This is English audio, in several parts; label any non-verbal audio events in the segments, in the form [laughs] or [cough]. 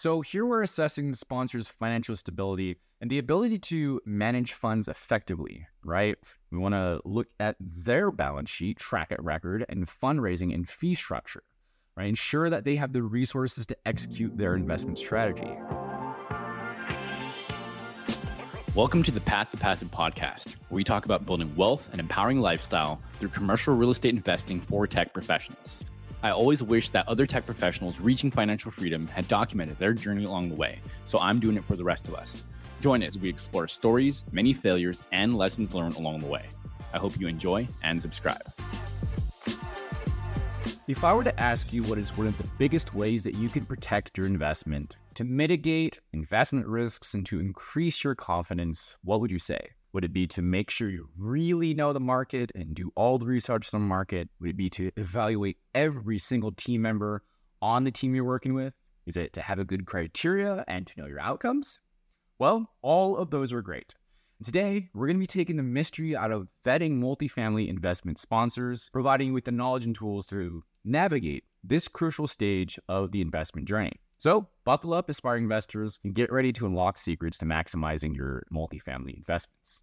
So, here we're assessing the sponsor's financial stability and the ability to manage funds effectively, right? We want to look at their balance sheet, track it record, and fundraising and fee structure, right? Ensure that they have the resources to execute their investment strategy. Welcome to the Path to Passive podcast, where we talk about building wealth and empowering lifestyle through commercial real estate investing for tech professionals. I always wish that other tech professionals reaching financial freedom had documented their journey along the way, so I'm doing it for the rest of us. Join us as we explore stories, many failures, and lessons learned along the way. I hope you enjoy and subscribe. If I were to ask you what is one of the biggest ways that you can protect your investment to mitigate investment risks and to increase your confidence, what would you say? Would it be to make sure you really know the market and do all the research on the market? Would it be to evaluate every single team member on the team you're working with? Is it to have a good criteria and to know your outcomes? Well, all of those are great. Today, we're going to be taking the mystery out of vetting multifamily investment sponsors, providing you with the knowledge and tools to navigate this crucial stage of the investment journey. So, buckle up, aspiring investors, and get ready to unlock secrets to maximizing your multifamily investments.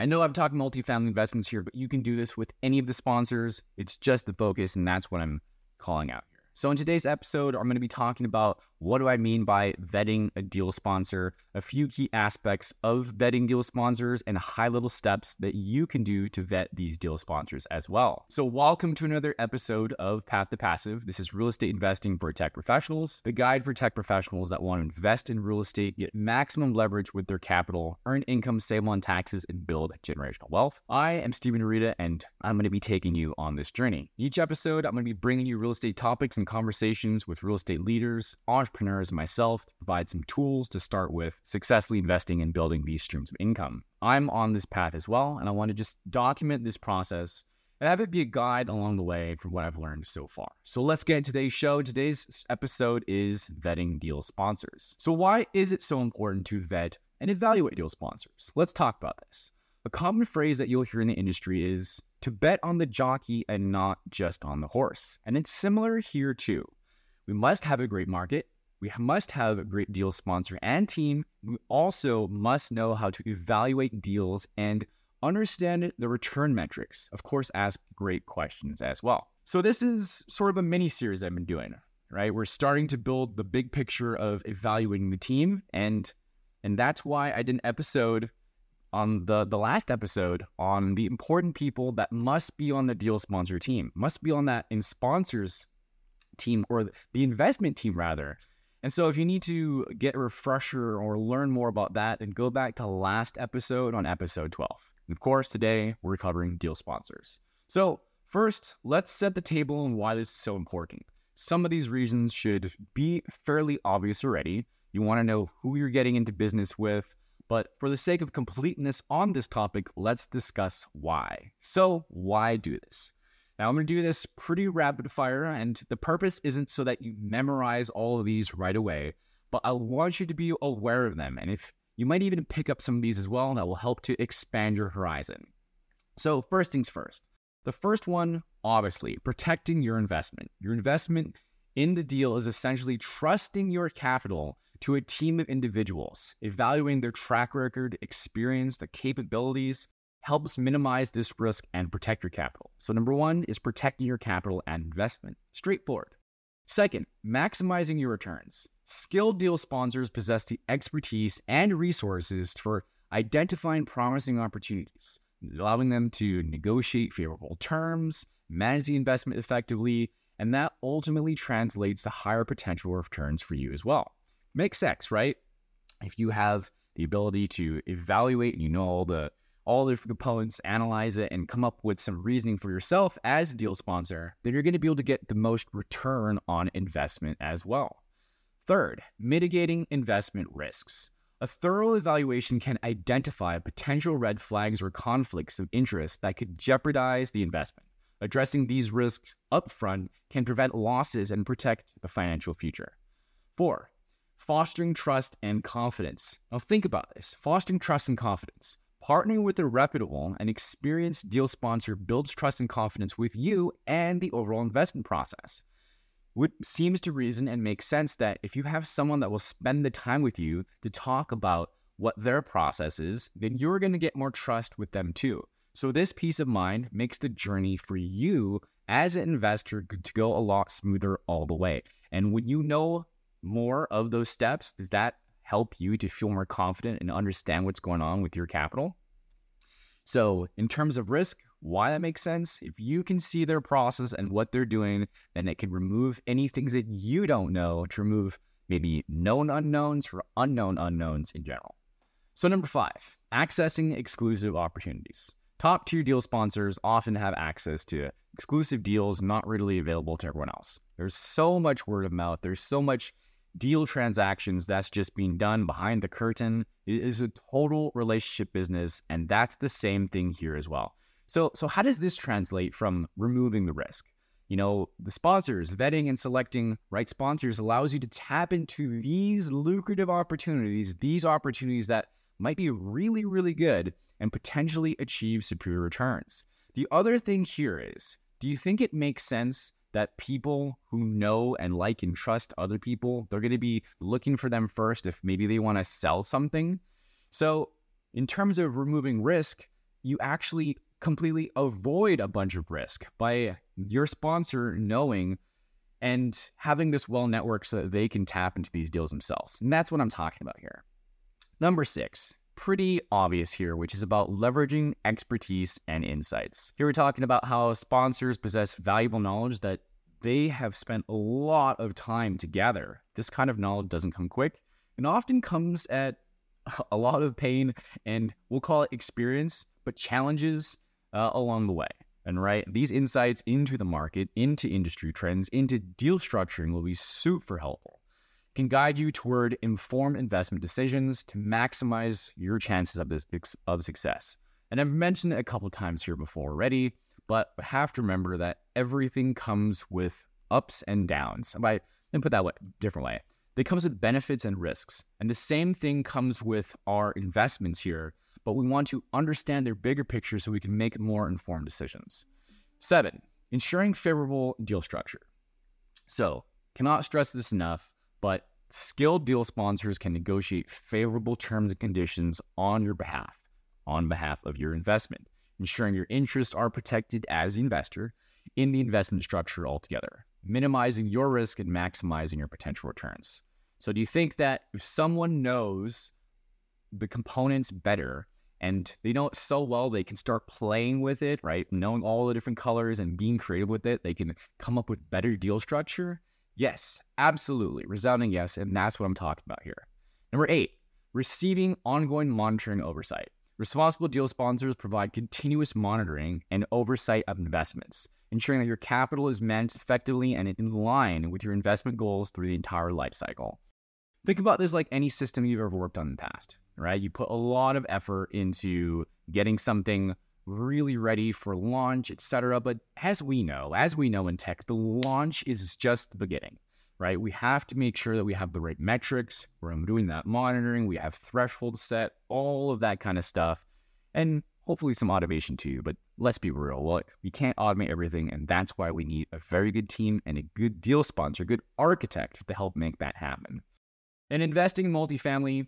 I know I'm talking multifamily investments here, but you can do this with any of the sponsors. It's just the focus, and that's what I'm calling out so, in today's episode, I'm going to be talking about what do I mean by vetting a deal sponsor, a few key aspects of vetting deal sponsors, and high level steps that you can do to vet these deal sponsors as well. So, welcome to another episode of Path to Passive. This is real estate investing for tech professionals, the guide for tech professionals that want to invest in real estate, get maximum leverage with their capital, earn income, save on taxes, and build generational wealth. I am Steven Arita, and I'm going to be taking you on this journey. Each episode, I'm going to be bringing you real estate topics and conversations with real estate leaders, entrepreneurs, and myself to provide some tools to start with successfully investing and building these streams of income. I'm on this path as well, and I want to just document this process and have it be a guide along the way from what I've learned so far. So let's get into today's show. Today's episode is vetting deal sponsors. So, why is it so important to vet and evaluate deal sponsors? Let's talk about this. A common phrase that you'll hear in the industry is to bet on the jockey and not just on the horse. And it's similar here too. We must have a great market. We must have a great deal sponsor and team. We also must know how to evaluate deals and understand the return metrics. Of course, ask great questions as well. So, this is sort of a mini series I've been doing, right? We're starting to build the big picture of evaluating the team. And and that's why I did an episode on the the last episode on the important people that must be on the deal sponsor team, must be on that in sponsors team or the investment team rather. And so if you need to get a refresher or learn more about that, then go back to last episode on episode 12. And of course, today we're covering deal sponsors. So first, let's set the table on why this is so important. Some of these reasons should be fairly obvious already. You want to know who you're getting into business with, but for the sake of completeness on this topic, let's discuss why. So, why do this? Now, I'm going to do this pretty rapid fire, and the purpose isn't so that you memorize all of these right away, but I want you to be aware of them. And if you might even pick up some of these as well, that will help to expand your horizon. So, first things first. The first one, obviously, protecting your investment. Your investment in the deal is essentially trusting your capital to a team of individuals, evaluating their track record, experience, the capabilities, helps minimize this risk and protect your capital. So, number one is protecting your capital and investment. Straightforward. Second, maximizing your returns. Skilled deal sponsors possess the expertise and resources for identifying promising opportunities, allowing them to negotiate favorable terms, manage the investment effectively, and that ultimately translates to higher potential returns for you as well. Makes sense, right? If you have the ability to evaluate and you know all the all the components, analyze it, and come up with some reasoning for yourself as a deal sponsor, then you're going to be able to get the most return on investment as well. Third, mitigating investment risks. A thorough evaluation can identify potential red flags or conflicts of interest that could jeopardize the investment. Addressing these risks upfront can prevent losses and protect the financial future. Four, fostering trust and confidence. Now, think about this fostering trust and confidence. Partnering with a reputable and experienced deal sponsor builds trust and confidence with you and the overall investment process. What seems to reason and make sense that if you have someone that will spend the time with you to talk about what their process is, then you're going to get more trust with them too. So, this peace of mind makes the journey for you as an investor to go a lot smoother all the way. And when you know more of those steps, does that help you to feel more confident and understand what's going on with your capital? So, in terms of risk, why that makes sense, if you can see their process and what they're doing, then it can remove any things that you don't know to remove maybe known unknowns or unknown unknowns in general. So, number five, accessing exclusive opportunities. Top tier deal sponsors often have access to exclusive deals not readily available to everyone else. There's so much word of mouth, there's so much deal transactions that's just being done behind the curtain. It is a total relationship business, and that's the same thing here as well. So, so how does this translate from removing the risk? You know, the sponsors, vetting and selecting right sponsors allows you to tap into these lucrative opportunities, these opportunities that might be really, really good and potentially achieve superior returns. The other thing here is do you think it makes sense that people who know and like and trust other people, they're going to be looking for them first if maybe they want to sell something? So, in terms of removing risk, you actually completely avoid a bunch of risk by your sponsor knowing and having this well network so that they can tap into these deals themselves. And that's what I'm talking about here. Number six, pretty obvious here, which is about leveraging expertise and insights. Here we're talking about how sponsors possess valuable knowledge that they have spent a lot of time to gather. This kind of knowledge doesn't come quick and often comes at [laughs] a lot of pain and we'll call it experience, but challenges uh, along the way. And right, these insights into the market, into industry trends, into deal structuring will be super helpful can guide you toward informed investment decisions to maximize your chances of, this, of success. And I've mentioned it a couple times here before already, but have to remember that everything comes with ups and downs. By and put that way, different way, it comes with benefits and risks. And the same thing comes with our investments here, but we want to understand their bigger picture so we can make more informed decisions. Seven, ensuring favorable deal structure. So, cannot stress this enough but skilled deal sponsors can negotiate favorable terms and conditions on your behalf, on behalf of your investment, ensuring your interests are protected as the investor in the investment structure altogether, minimizing your risk and maximizing your potential returns. So, do you think that if someone knows the components better and they know it so well they can start playing with it, right? Knowing all the different colors and being creative with it, they can come up with better deal structure. Yes, absolutely. Resounding yes. And that's what I'm talking about here. Number eight, receiving ongoing monitoring oversight. Responsible deal sponsors provide continuous monitoring and oversight of investments, ensuring that your capital is managed effectively and in line with your investment goals through the entire life cycle. Think about this like any system you've ever worked on in the past, right? You put a lot of effort into getting something really ready for launch, etc. But as we know, as we know in tech, the launch is just the beginning, right? We have to make sure that we have the right metrics. We're doing that monitoring. We have thresholds set, all of that kind of stuff, and hopefully some automation too. But let's be real, well, we can't automate everything, and that's why we need a very good team and a good deal sponsor, good architect to help make that happen. And investing in multifamily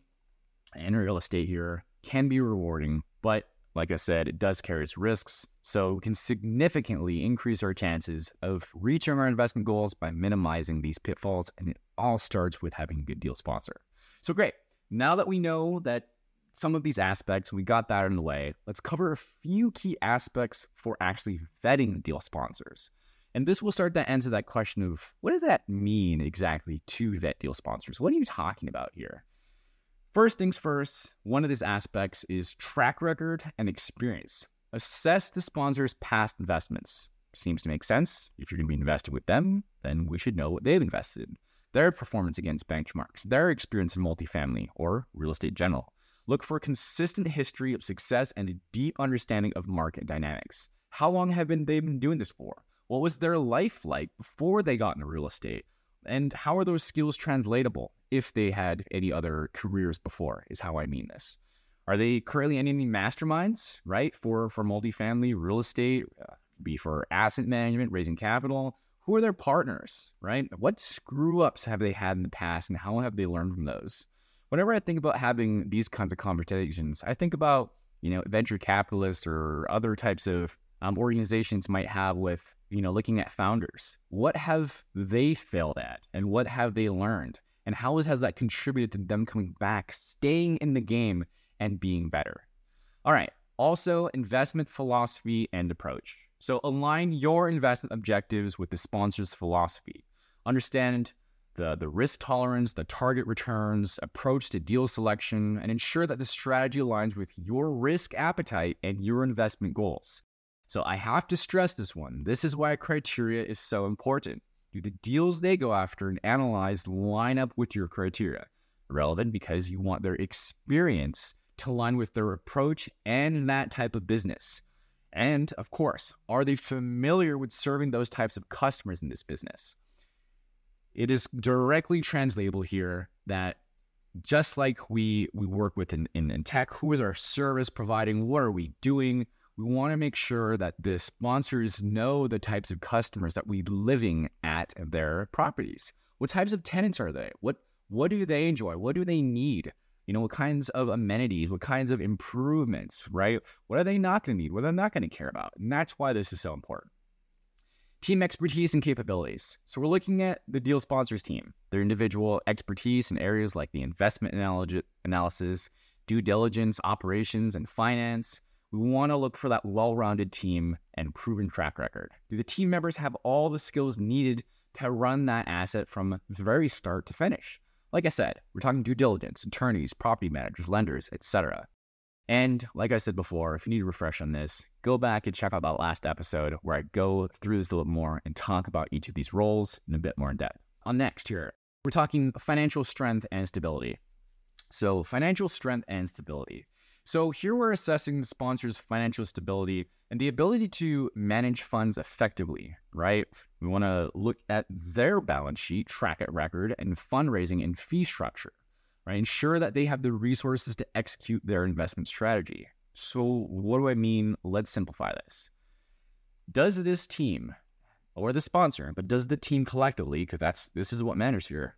and real estate here can be rewarding, but like I said, it does carry its risks, so we can significantly increase our chances of reaching our investment goals by minimizing these pitfalls. And it all starts with having a good deal sponsor. So, great. Now that we know that some of these aspects, we got that in the way, let's cover a few key aspects for actually vetting deal sponsors. And this will start to answer that question of what does that mean exactly to vet deal sponsors? What are you talking about here? First things first, one of these aspects is track record and experience. Assess the sponsor's past investments. Seems to make sense. If you're going to be invested with them, then we should know what they've invested in, their performance against benchmarks, their experience in multifamily or real estate general. Look for a consistent history of success and a deep understanding of market dynamics. How long have been they been doing this for? What was their life like before they got into real estate? And how are those skills translatable if they had any other careers before, is how I mean this. Are they currently in any masterminds, right? For for multifamily real estate, uh, be for asset management, raising capital, Who are their partners, right? What screw ups have they had in the past and how have they learned from those? Whenever I think about having these kinds of conversations, I think about, you know, venture capitalists or other types of um, organizations might have with, you know, looking at founders. What have they failed at and what have they learned? And how has that contributed to them coming back, staying in the game, and being better? All right. Also, investment philosophy and approach. So, align your investment objectives with the sponsor's philosophy. Understand the, the risk tolerance, the target returns, approach to deal selection, and ensure that the strategy aligns with your risk appetite and your investment goals. So, I have to stress this one. This is why criteria is so important. Do the deals they go after and analyze line up with your criteria? Relevant because you want their experience to align with their approach and that type of business. And of course, are they familiar with serving those types of customers in this business? It is directly translatable here that just like we we work with in, in, in tech, who is our service providing? What are we doing? We want to make sure that the sponsors know the types of customers that we're living at their properties. What types of tenants are they? What what do they enjoy? What do they need? You know, what kinds of amenities, what kinds of improvements, right? What are they not going to need? What are they not going to care about? And that's why this is so important. Team expertise and capabilities. So we're looking at the deal sponsors team, their individual expertise in areas like the investment analysis, due diligence, operations, and finance. We want to look for that well rounded team and proven track record. Do the team members have all the skills needed to run that asset from very start to finish? Like I said, we're talking due diligence, attorneys, property managers, lenders, etc. And like I said before, if you need a refresh on this, go back and check out that last episode where I go through this a little more and talk about each of these roles in a bit more in depth. On next here, we're talking financial strength and stability. So, financial strength and stability. So, here we're assessing the sponsor's financial stability and the ability to manage funds effectively, right? We want to look at their balance sheet, track it record, and fundraising and fee structure, right? Ensure that they have the resources to execute their investment strategy. So, what do I mean? Let's simplify this. Does this team or the sponsor, but does the team collectively, because that's this is what matters here,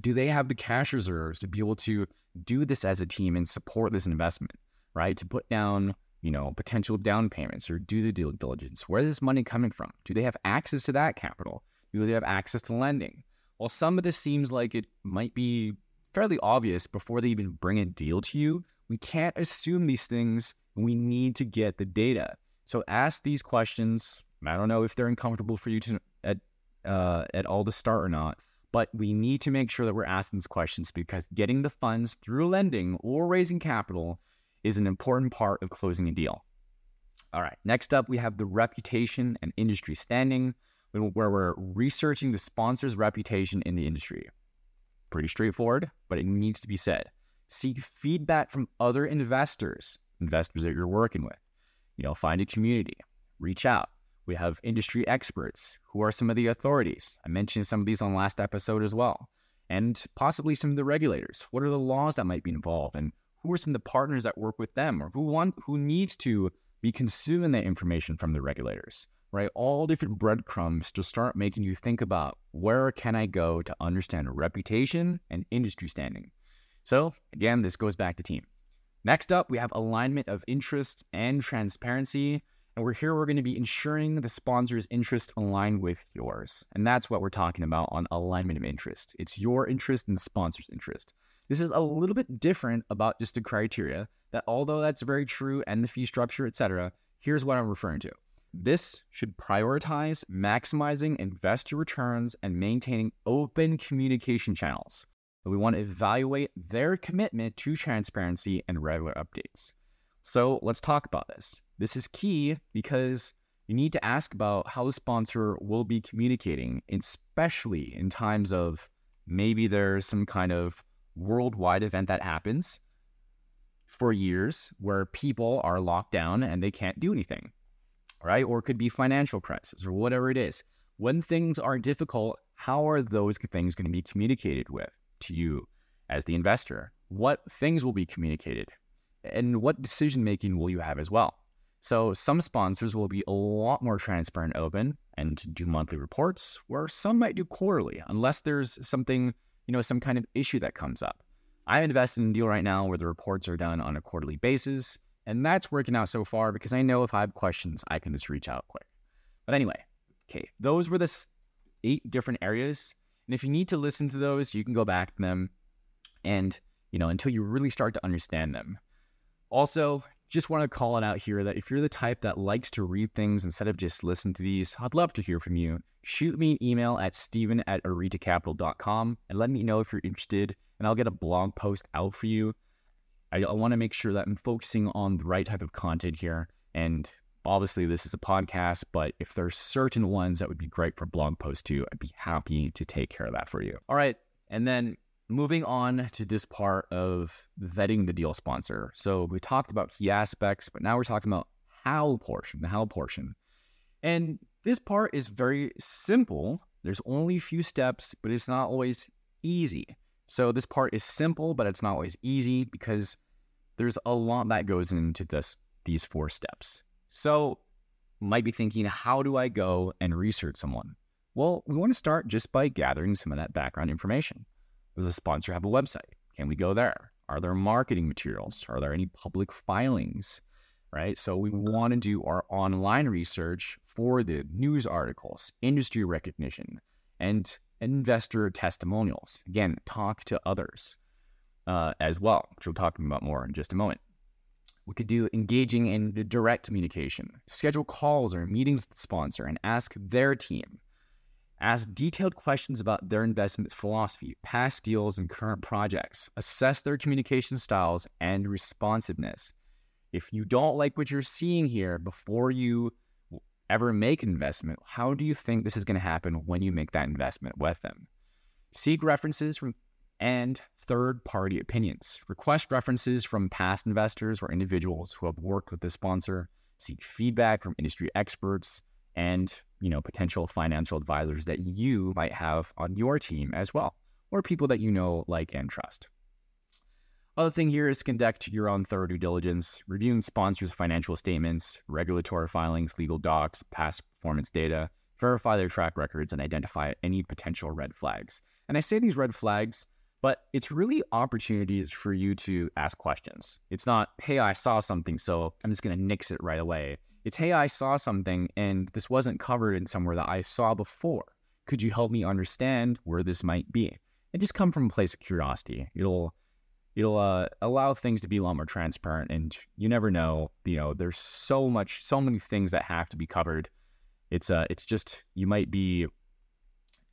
do they have the cash reserves to be able to do this as a team and support this investment, right? To put down you know, potential down payments or do the due diligence? Where is this money coming from? Do they have access to that capital? Do they have access to lending? Well, some of this seems like it might be fairly obvious before they even bring a deal to you. We can't assume these things we need to get the data. So ask these questions. I don't know if they're uncomfortable for you to at uh, at all to start or not, but we need to make sure that we're asking these questions because getting the funds through lending or raising capital is an important part of closing a deal. All right, next up, we have the reputation and industry standing, where we're researching the sponsor's reputation in the industry. Pretty straightforward, but it needs to be said. Seek feedback from other investors, investors that you're working with. You know, find a community, reach out. We have industry experts. Who are some of the authorities? I mentioned some of these on last episode as well. And possibly some of the regulators. What are the laws that might be involved? And who are some of the partners that work with them or who want who needs to be consuming that information from the regulators right all different breadcrumbs to start making you think about where can i go to understand reputation and industry standing so again this goes back to team next up we have alignment of interests and transparency and we're here we're going to be ensuring the sponsor's interest align with yours and that's what we're talking about on alignment of interest it's your interest and the sponsor's interest this is a little bit different about just the criteria that although that's very true and the fee structure, etc., here's what I'm referring to. This should prioritize maximizing investor returns and maintaining open communication channels. we want to evaluate their commitment to transparency and regular updates. So let's talk about this. This is key because you need to ask about how the sponsor will be communicating, especially in times of maybe there's some kind of worldwide event that happens for years where people are locked down and they can't do anything, right? Or it could be financial crisis or whatever it is. When things are difficult, how are those things going to be communicated with to you as the investor? What things will be communicated? And what decision making will you have as well? So some sponsors will be a lot more transparent, open, and do monthly reports, where some might do quarterly, unless there's something, you know, some kind of issue that comes up. I'm invested in a deal right now where the reports are done on a quarterly basis, and that's working out so far because I know if I have questions, I can just reach out quick. But anyway, okay, those were the eight different areas. And if you need to listen to those, you can go back to them and, you know, until you really start to understand them. Also, just want to call it out here that if you're the type that likes to read things instead of just listen to these, I'd love to hear from you. Shoot me an email at steven at aritacapital.com and let me know if you're interested, and I'll get a blog post out for you. I, I want to make sure that I'm focusing on the right type of content here. And obviously, this is a podcast, but if there's certain ones that would be great for blog posts too, I'd be happy to take care of that for you. All right. And then moving on to this part of vetting the deal sponsor. So we talked about key aspects, but now we're talking about how portion, the how portion. And this part is very simple. There's only a few steps, but it's not always easy. So this part is simple, but it's not always easy because there's a lot that goes into this these four steps. So might be thinking, how do I go and research someone? Well, we want to start just by gathering some of that background information. Does the sponsor have a website? Can we go there? Are there marketing materials? Are there any public filings? Right. So we want to do our online research for the news articles, industry recognition, and investor testimonials. Again, talk to others uh, as well, which we'll talk about more in just a moment. We could do engaging in direct communication, schedule calls or meetings with the sponsor, and ask their team Ask detailed questions about their investment philosophy, past deals, and current projects. Assess their communication styles and responsiveness. If you don't like what you're seeing here before you ever make an investment, how do you think this is going to happen when you make that investment with them? Seek references from and third party opinions. Request references from past investors or individuals who have worked with the sponsor. Seek feedback from industry experts and you know, potential financial advisors that you might have on your team as well, or people that you know, like, and trust. Other thing here is conduct your own thorough due diligence, reviewing sponsors' financial statements, regulatory filings, legal docs, past performance data, verify their track records, and identify any potential red flags. And I say these red flags, but it's really opportunities for you to ask questions. It's not, hey, I saw something, so I'm just going to nix it right away. It's, hey, I saw something and this wasn't covered in somewhere that I saw before. Could you help me understand where this might be? And just come from a place of curiosity. It'll it'll uh, allow things to be a lot more transparent and you never know you know there's so much so many things that have to be covered it's uh it's just you might be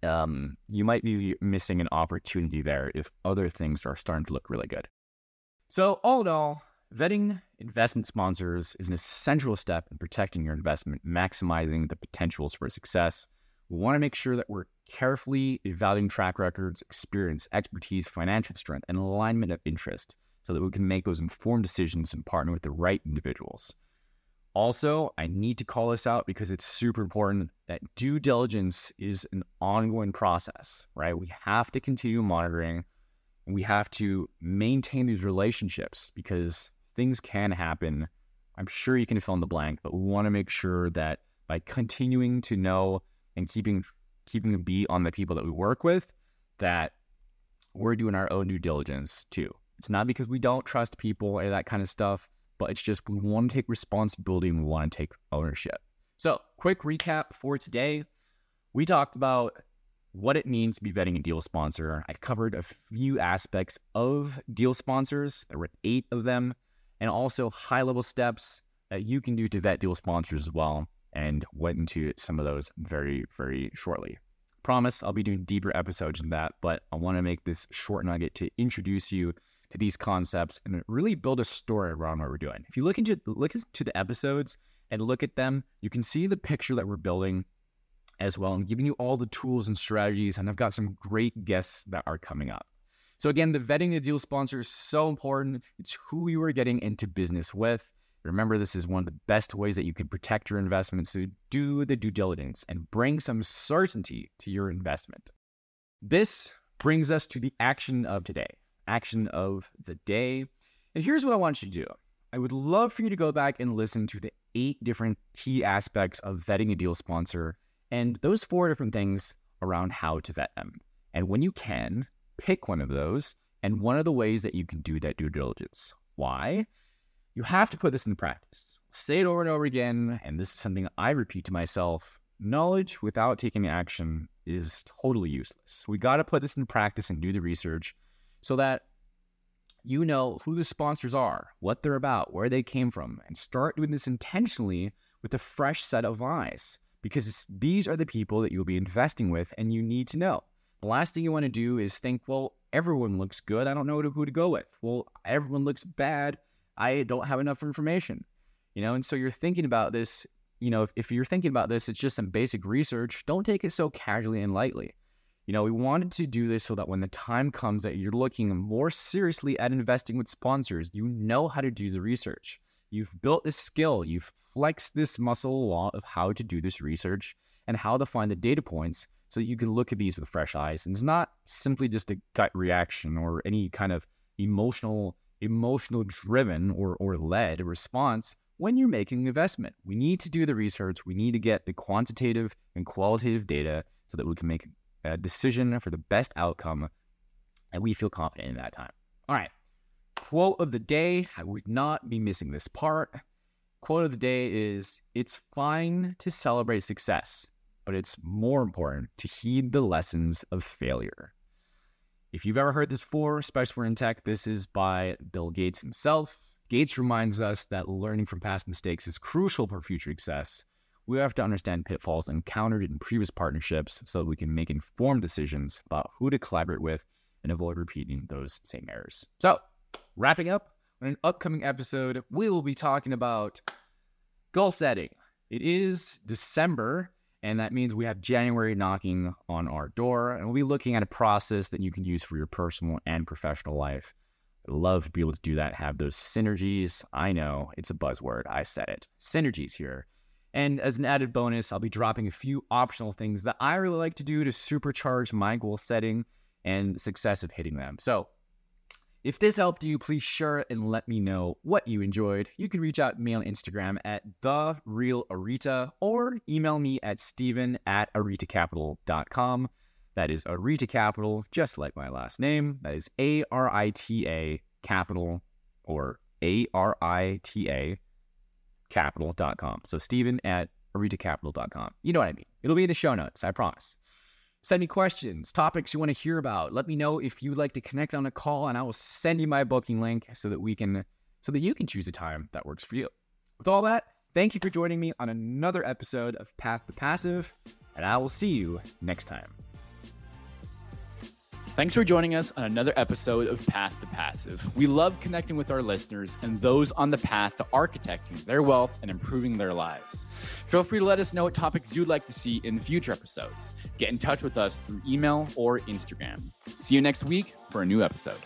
um you might be missing an opportunity there if other things are starting to look really good so all in all Vetting investment sponsors is an essential step in protecting your investment, maximizing the potentials for success. We want to make sure that we're carefully evaluating track records, experience, expertise, financial strength, and alignment of interest so that we can make those informed decisions and partner with the right individuals. Also, I need to call this out because it's super important that due diligence is an ongoing process, right? We have to continue monitoring we have to maintain these relationships because things can happen. I'm sure you can fill in the blank, but we want to make sure that by continuing to know and keeping keeping a beat on the people that we work with, that we're doing our own due diligence too. It's not because we don't trust people or that kind of stuff, but it's just we want to take responsibility and we want to take ownership. So, quick recap for today. We talked about what it means to be vetting a deal sponsor. I covered a few aspects of deal sponsors. There were eight of them and also high level steps that you can do to vet deal sponsors as well. And went into some of those very, very shortly. Promise I'll be doing deeper episodes than that, but I want to make this short nugget to introduce you to these concepts and really build a story around what we're doing. If you look into look into the episodes and look at them, you can see the picture that we're building as well. I'm giving you all the tools and strategies, and I've got some great guests that are coming up. So again, the vetting the deal sponsor is so important. It's who you are getting into business with. Remember, this is one of the best ways that you can protect your investment. So do the due diligence and bring some certainty to your investment. This brings us to the action of today, action of the day. And here's what I want you to do. I would love for you to go back and listen to the eight different key aspects of vetting a deal sponsor and those four different things around how to vet them. And when you can, pick one of those and one of the ways that you can do that due diligence. Why? You have to put this in practice. Say it over and over again. And this is something I repeat to myself knowledge without taking action is totally useless. We got to put this in practice and do the research so that you know who the sponsors are, what they're about, where they came from, and start doing this intentionally with a fresh set of eyes because these are the people that you'll be investing with and you need to know. The last thing you want to do is think, well, everyone looks good. I don't know who to go with. Well, everyone looks bad. I don't have enough information. You know, and so you're thinking about this, you know, if, if you're thinking about this, it's just some basic research. Don't take it so casually and lightly. You know, we wanted to do this so that when the time comes that you're looking more seriously at investing with sponsors, you know how to do the research. You've built this skill, you've flexed this muscle law of how to do this research and how to find the data points so that you can look at these with fresh eyes. And it's not simply just a gut reaction or any kind of emotional, emotional driven or, or led response when you're making an investment. We need to do the research. We need to get the quantitative and qualitative data so that we can make a decision for the best outcome and we feel confident in that time. All right. Quote of the day. I would not be missing this part. Quote of the day is It's fine to celebrate success, but it's more important to heed the lessons of failure. If you've ever heard this before, especially in tech, this is by Bill Gates himself. Gates reminds us that learning from past mistakes is crucial for future success. We have to understand pitfalls encountered in previous partnerships so that we can make informed decisions about who to collaborate with and avoid repeating those same errors. So, wrapping up, in an upcoming episode, we will be talking about goal setting. It is December, and that means we have January knocking on our door, and we'll be looking at a process that you can use for your personal and professional life. I love to be able to do that, have those synergies. I know it's a buzzword. I said it. Synergies here. And as an added bonus, I'll be dropping a few optional things that I really like to do to supercharge my goal setting and success of hitting them. So if this helped you, please share and let me know what you enjoyed. You can reach out to me on Instagram at the real Arita or email me at Steven at aritacapital.com. That is Arita Capital, just like my last name. That is A R I T A Capital or A R I T A capital.com. So Steven at aritacapital.com. You know what I mean. It'll be in the show notes, I promise. Send me questions, topics you want to hear about. Let me know if you'd like to connect on a call, and I will send you my booking link so that we can so that you can choose a time that works for you. With all that, thank you for joining me on another episode of Path to Passive, and I will see you next time. Thanks for joining us on another episode of Path to Passive. We love connecting with our listeners and those on the path to architecting their wealth and improving their lives. Feel free to let us know what topics you'd like to see in future episodes. Get in touch with us through email or Instagram. See you next week for a new episode.